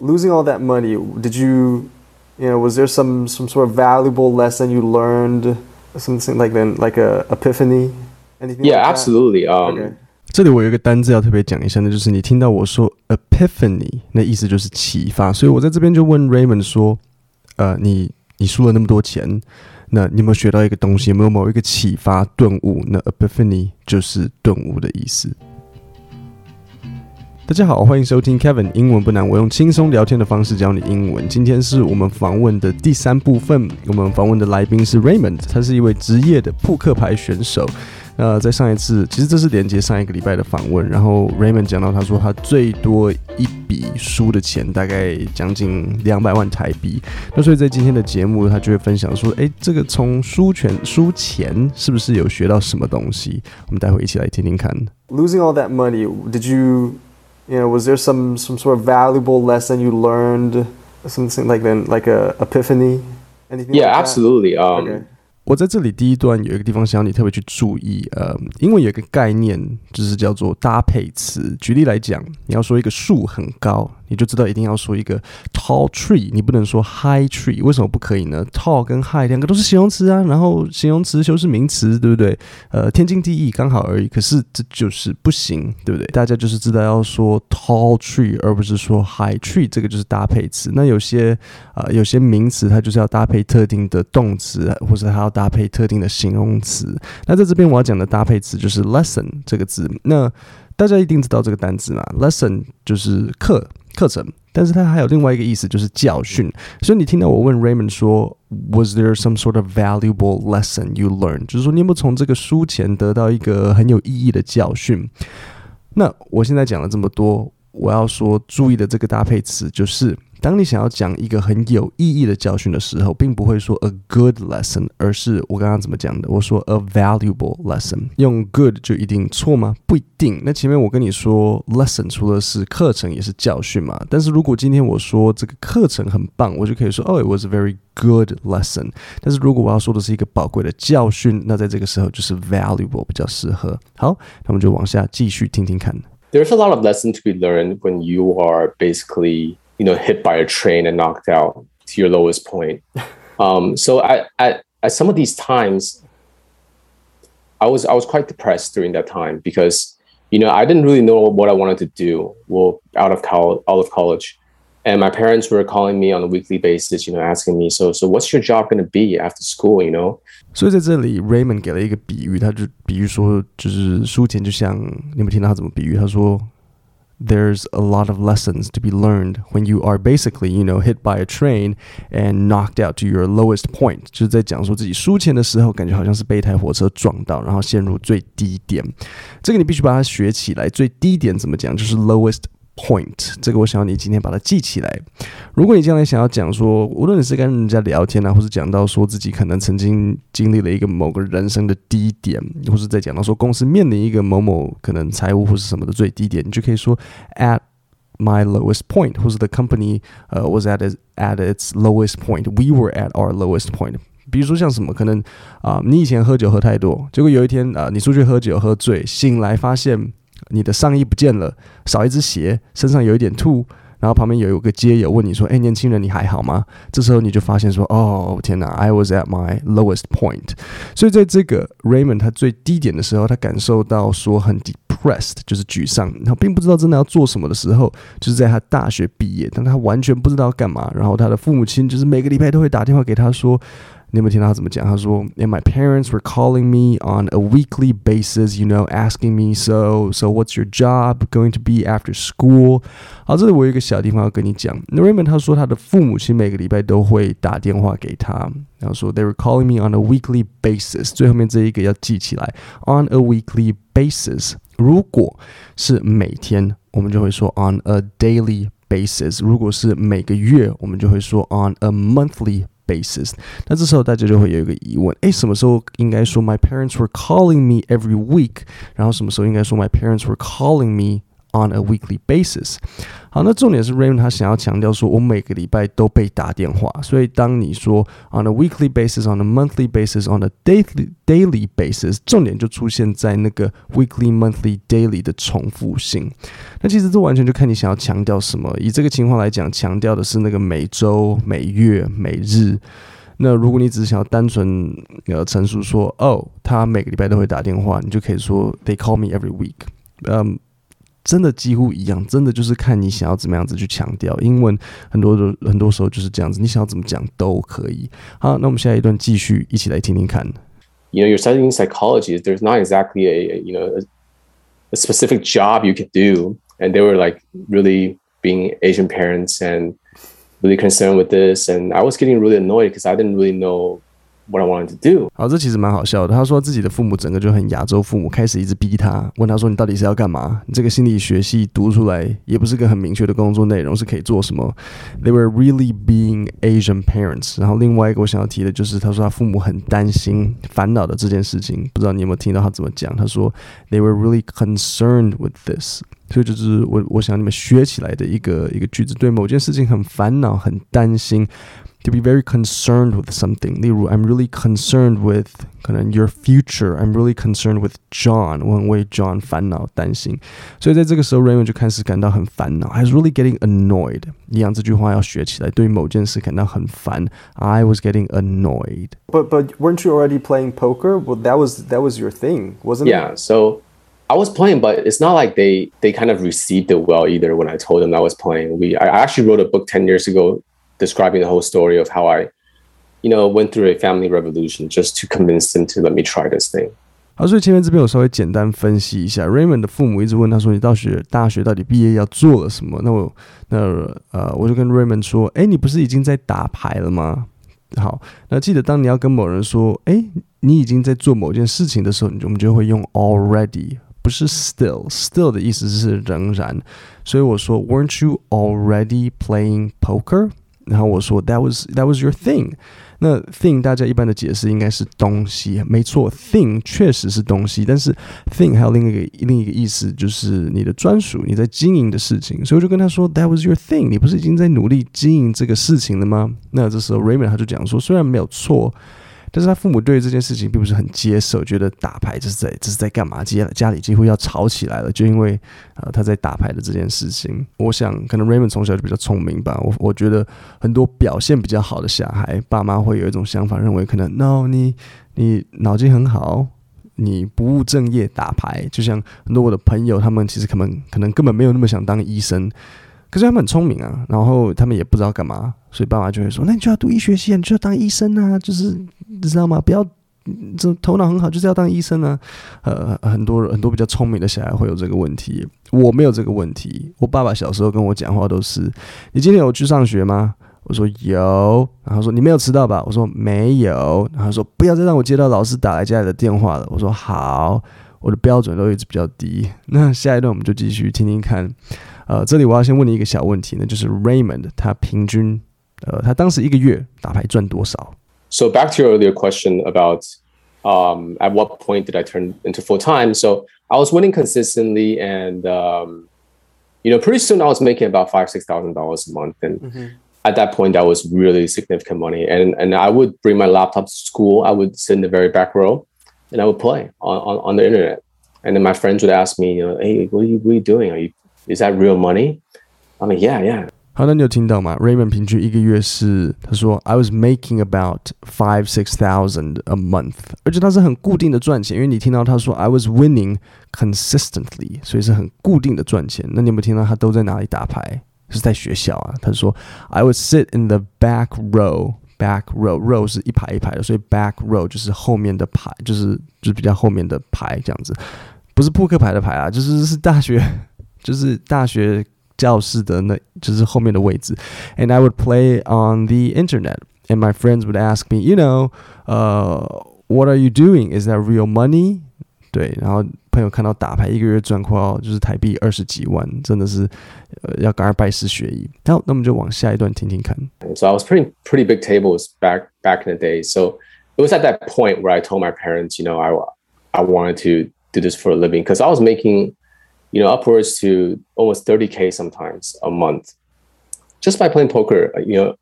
Losing all that money, did you, you know, was there some some sort of valuable lesson you learned, something like then like a epiphany, anything? Yeah, like absolutely. Um, Okay. 这里我有一个单字要特别讲一下，那就是你听到我说 epiphany，那意思就是启发。所以我在这边就问 Raymond 说，呃，你你输了那么多钱，那你有没有学到一个东西？有没有某一个启发顿悟？那 epiphany 就是顿悟的意思。大家好，欢迎收听 Kevin 英文不难，我用轻松聊天的方式教你英文。今天是我们访问的第三部分，我们访问的来宾是 Raymond，他是一位职业的扑克牌选手。那在上一次，其实这是连接上一个礼拜的访问，然后 Raymond 讲到，他说他最多一笔输的钱大概将近两百万台币。那所以在今天的节目，他就会分享说，诶，这个从输钱输钱是不是有学到什么东西？我们待会一起来听听看。Losing all that money, did you, you know, was there some some sort of valuable lesson you learned, something like then like a epiphany, anything? yeah, like that? absolutely. Um, Okay. 我在这里第一段有一个地方想要你特别去注意，呃，英文有一个概念就是叫做搭配词。举例来讲，你要说一个树很高， 你就知道一定要说一个 tall tree，你不能说 high tree。为什么不可以呢？tall 跟 high 两个都是形容词啊，然后形容词修饰名词，对不对？呃，天经地义，刚好而已。可是这就是不行，对不对？大家就是知道要说 tall tree，而不是说 high tree，这个就是搭配词。那有些呃有些名词它就是要搭配特定的动词，或者它要搭配特定的形容词。那在这边我要讲的搭配词就是 lesson 这个字。那大家一定知道这个单词嘛？lesson 就是课课程，但是它还有另外一个意思就是教训。所以你听到我问 Raymond 说，Was there some sort of valuable lesson you learned？就是说你有没有从这个书前得到一个很有意义的教训？那我现在讲了这么多，我要说注意的这个搭配词就是，当你想要讲一个很有意义的教训的时候，并不会说 a good lesson，而是我刚刚怎么讲的？我说 a valuable lesson。用 good 就一定错吗？不一定。那前面我跟你说 lesson 除了是课程，也是教训嘛。但是如果今天我说这个课程很棒，我就可以说 oh it was a very good lesson。但是如果我要说的是一个宝贵的教训，那在这个时候就是 valuable 比较适合。好，那我们就往下继续听听看。 there's a lot of lesson to be learned when you are basically, you know, hit by a train and knocked out to your lowest point. Um, so at, at, at some of these times, I was I was quite depressed during that time because you know I didn't really know what I wanted to do. Well, out of college, out of college, and my parents were calling me on a weekly basis, you know, asking me, so so what's your job going to be after school? You know, 所以在这里，Raymond 给了一个比喻，他就比喻说，就是书前就像你们听到他怎么比喻？他说 ，There's a lot of lessons to be learned when you are basically, you know, hit by a train and knocked out to your lowest point，就是在讲说自己输钱的时候，感觉好像是被一台火车撞到，然后陷入最低点。这个你必须把它学起来。最低点怎么讲？就是 lowest point。这个我想要你今天把它记起来。如果你将来想要讲说，无论你是跟人家聊天啊，或是讲到说自己可能曾经经历了一个某个人生的低点，或是在讲到说公司面临一个某某可能财务或是什么的最低点，你就可以说 at my lowest point，或是 the company 呃、was at its, at its lowest point，we were at our lowest point。比如说像什么，可能啊、你以前喝酒喝太多，结果有一天啊、你出去喝酒喝醉，醒来发现你的上衣不见了，少一只鞋，身上有一点吐，然后旁边有一个街友问你说：“哎，年轻人，你还好吗？”这时候你就发现说：“哦，天哪，I was at my lowest point。”所以在这个 Raymond 他最低点的时候，他感受到说很 depressed，就是沮丧，然后并不知道真的要做什么的时候，就是在他大学毕业，但他完全不知道干嘛。然后他的父母亲就是每个礼拜都会打电话给他说。你有没有听到他怎么讲？他说，And my parents were calling me on a weekly basis, you know, asking me, so, so what's your job going to be after school？好，这里我有一个小地方要跟你讲。那 Raymond 他说他的父母亲每个礼拜都会打电话给他，然后说 They were calling me on a weekly basis。最后面这一个要记起来，on a weekly basis。如果是每天，我们就会说 on a daily basis；如果是每个月，我们就会说 on a monthly basis。那这时候大家就会有一个疑问：诶，什么时候应该说 My parents were calling me every week？然后什么时候应该说 My parents were calling me on a weekly basis。好，那重点是 Raymond 他想要强调说，我每个礼拜都被打电话，所以当你说 on a weekly basis, on a monthly basis, on a daily daily basis，重点就出现在那个 weekly, monthly, daily 的重复性。那其实这完全就看你想要强调什么。以这个情况来讲，强调的是那个每周、每月、每日。那如果你只是想要单纯呃陈述说，哦，他每个礼拜都会打电话，你就可以说 They call me every week。嗯，真的几乎一样，真的就是看你想要怎么样子去强调。英文很多的很多时候就是这样子，你想要怎么讲都可以。好，那我们下一段继续一起来听听看。You know, you're studying psychology. There's not exactly a you know a, specific job you could do, and they were like really being Asian parents and really concerned with this, and I was getting really annoyed because I didn't really know what I wanted to do. 好，这其实蛮好笑的。他说自己的父母整个就很亚洲父母，开始一直逼他，问他说：“你到底是要干嘛？你这个心理学系读出来也不是个很明确的工作内容，是可以做什么？”They were really being Asian parents。然后另外一个我想要提的就是，他说他父母很担心、烦恼的这件事情。不知道你有没有听到他怎么讲？他说：“They were really concerned with this。”所以就是我我想你们学起来的一个一个句子，对某件事情很烦恼、很担心。To be very concerned with something，例如，I'm really concerned with 可能 your future。I'm really concerned with John，我很为 John 烦恼、担心。所以在这个时候，Raymond 就开始感到很烦恼。I was really getting annoyed。一样，这句话要学起来。对于某件事感到很烦，I was getting annoyed。But but weren't you already playing poker? Well, that was that was your thing, wasn't it? Yeah. So I was playing, but it's not like they they kind of received it well either. When I told them I was playing, we I actually wrote a book ten years ago describing the whole story of how I, you know, went through a family revolution just to convince them to let me try this thing. 好，所以前面这边我稍微简单分析一下，Raymond 的父母一直问他说：“你到学大学到底毕业要做了什么？”那我那呃，我就跟 Raymond 说：“哎，你不是已经在打牌了吗？”好，那记得当你要跟某人说：“哎，你已经在做某件事情的时候，你我们就会用 already。不是 still，still 的意思是仍然，所以我说 Weren't you already playing poker？ 然后我说 That was that was your thing。那 thing 大家一般的解释应该是东西，没错，thing 确实是东西，但是 thing 还有另一个另一个意思就是你的专属，你在经营的事情。所以我就跟他说 That was your thing，你不是已经在努力经营这个事情了吗？那这时候 Raymond 他就讲说，虽然没有错。但是他父母对于这件事情并不是很接受，觉得打牌这是在这是在干嘛？家家里几乎要吵起来了，就因为呃他在打牌的这件事情。我想可能 Raymond 从小就比较聪明吧。我我觉得很多表现比较好的小孩，爸妈会有一种想法，认为可能 No 你你脑筋很好，你不务正业打牌。就像很多我的朋友，他们其实可能可能根本没有那么想当医生。可是他们很聪明啊，然后他们也不知道干嘛，所以爸妈就会说：“那你就要读医学系，你就要当医生啊，就是你知道吗？不要这头脑很好，就是要当医生啊。”呃，很多很多比较聪明的小孩会有这个问题，我没有这个问题。我爸爸小时候跟我讲话都是：“你今天有去上学吗？”我说有，然后说：“你没有迟到吧？”我说没有，然后说：“不要再让我接到老师打来家里的电话了。”我说好，我的标准都一直比较低。那下一段我们就继续听听看。呃，这里我要先问你一个小问题呢，就是 Raymond 他平均，呃，他当时一个月打牌赚多少？So back to your earlier question about um, at what point did I turn into full time? So I was winning consistently, and um, you know, pretty soon I was making about five, six thousand dollars a month, and mm-hmm. at that point, that was really significant money. And and I would bring my laptop to school. I would sit in the very back row, and I would play on on, on the internet. And then my friends would ask me, you know, hey, what are you, what are you doing? Are you is that real money? I mean, yeah, yeah. 好，那你有听到吗？Raymond 平均一个月是他说 I was making about five six thousand a month，而且他是很固定的赚钱，因为你听到他说 I was winning consistently，所以是很固定的赚钱。那你有没有听到他都在哪里打牌？是在学校啊。他说 I would sit in the back row，back row，row 是一排一排的，所以 back row 就是后面的牌，就是就是比较后面的牌这样子，不是扑克牌的牌啊，就是是大学。就是大学教室的那，就是后面的位置。And I would play on the internet, and my friends would ask me, you know, uh, what are you doing? Is that real money? 对，然后朋友看到打牌一个月赚快要就是台币二十几万，真的是呃要赶快拜师学艺。好，那我们就往下一段听听看。So I was pretty pretty big tables back back in the day. So it was at that point where I told my parents, you know, I I wanted to do this for a living because I was making you know, upwards to almost 30K sometimes a month just by playing poker, you know,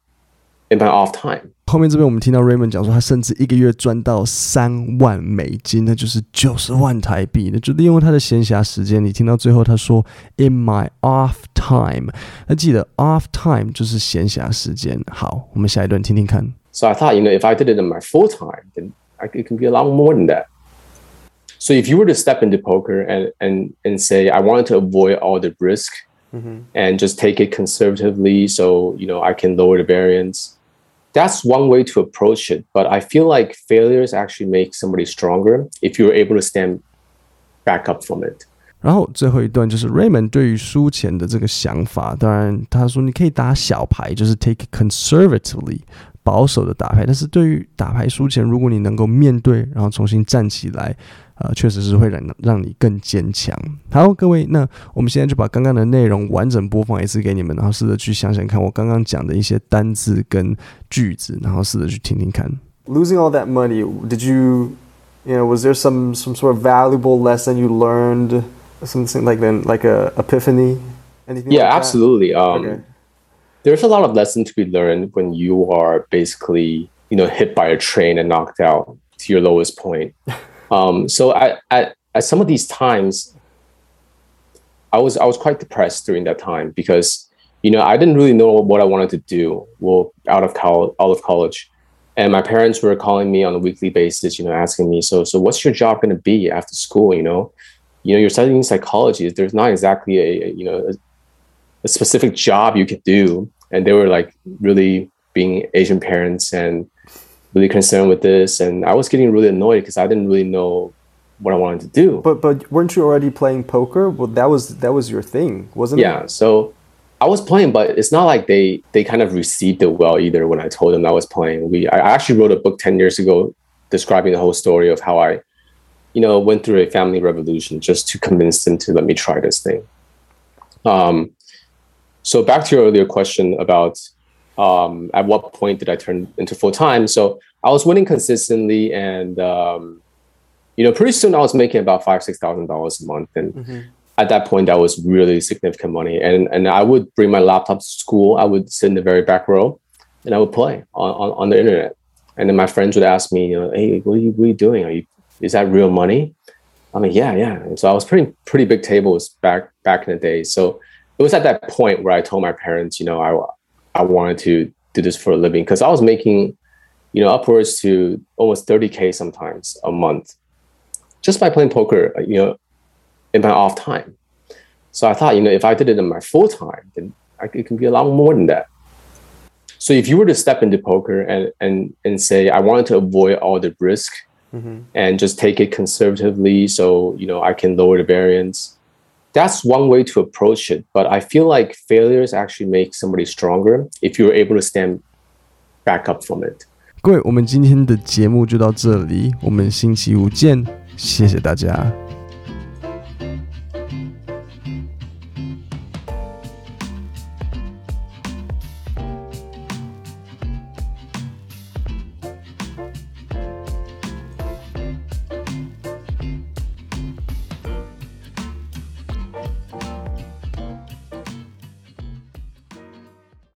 in my off time. 后面这边我们听到 Raymond 讲说，他甚至一个月赚到三万美金，那就是九十万台币。那就利用他的闲暇时间，你听到最后他说 “in my off time”，那记得 off time 就是闲暇时间。好，我们下一段听听看。So I thought, you know, if I did it in my full time, then I, it can be a lot more than that. So if you were to step into poker and and and say, I wanted to avoid all the risk mm-hmm. and just take it conservatively, so you know I can lower the variance that's one way to approach it. But I feel like failures actually make somebody stronger if you're able to stand back up from it. 然后最后一段就是 Raymond 对于输钱的这个想法。当然，他说你可以打小牌，就是 take conservatively 保守的打牌。但是对于打牌输钱，如果你能够面对，然后重新站起来，呃，确实是会让让你更坚强。好，各位，那我们现在就把刚刚的内容完整播放一次给你们，然后试着去想想看，我刚刚讲的一些单字跟句子，然后试着去听听看。Losing all that money, did you, you know, was there some some sort of valuable lesson you learned, something like then like a epiphany? Anything? Yeah, like absolutely. Um, okay. There's a lot of lessons to be learned when you are basically, you know, hit by a train and knocked out to your lowest point. Um, so I, at, at some of these times, I was I was quite depressed during that time because you know I didn't really know what I wanted to do. Well, out of college, out of college, and my parents were calling me on a weekly basis, you know, asking me, so so what's your job going to be after school? You know, you know, you're studying psychology. There's not exactly a, a you know a, a specific job you could do, and they were like really being Asian parents and really concerned with this, and I was getting really annoyed because I didn't really know what I wanted to do. But but weren't you already playing poker? Well, that was that was your thing, wasn't yeah, it? Yeah. So I was playing, but it's not like they they kind of received it well either. When I told them I was playing, we I actually wrote a book ten years ago describing the whole story of how I, you know, went through a family revolution just to convince them to let me try this thing. Um, so back to your earlier question about um, at what point did I turn into full time? So I was winning consistently, and um, you know, pretty soon I was making about five six thousand dollars a month, and mm-hmm. at that point that was really significant money. And and I would bring my laptop to school. I would sit in the very back row, and I would play on, on, on the internet. And then my friends would ask me, you know, hey, what are you, what are you doing? Are you is that real money? I'm like, yeah, yeah. And so I was pretty pretty big tables back back in the day. So it was at that point where I told my parents, you know, I I wanted to do this for a living because I was making, you know, upwards to almost 30k sometimes a month, just by playing poker, you know, in my off time. So I thought, you know, if I did it in my full time, then I, it can be a lot more than that. So if you were to step into poker and and and say, I wanted to avoid all the risk mm-hmm. and just take it conservatively, so you know I can lower the variance that's one way to approach it. But I feel like failures actually make somebody stronger if you're able to stand back up from it. 各位，我们今天的节目就到这里，我们星期五见，谢谢大家。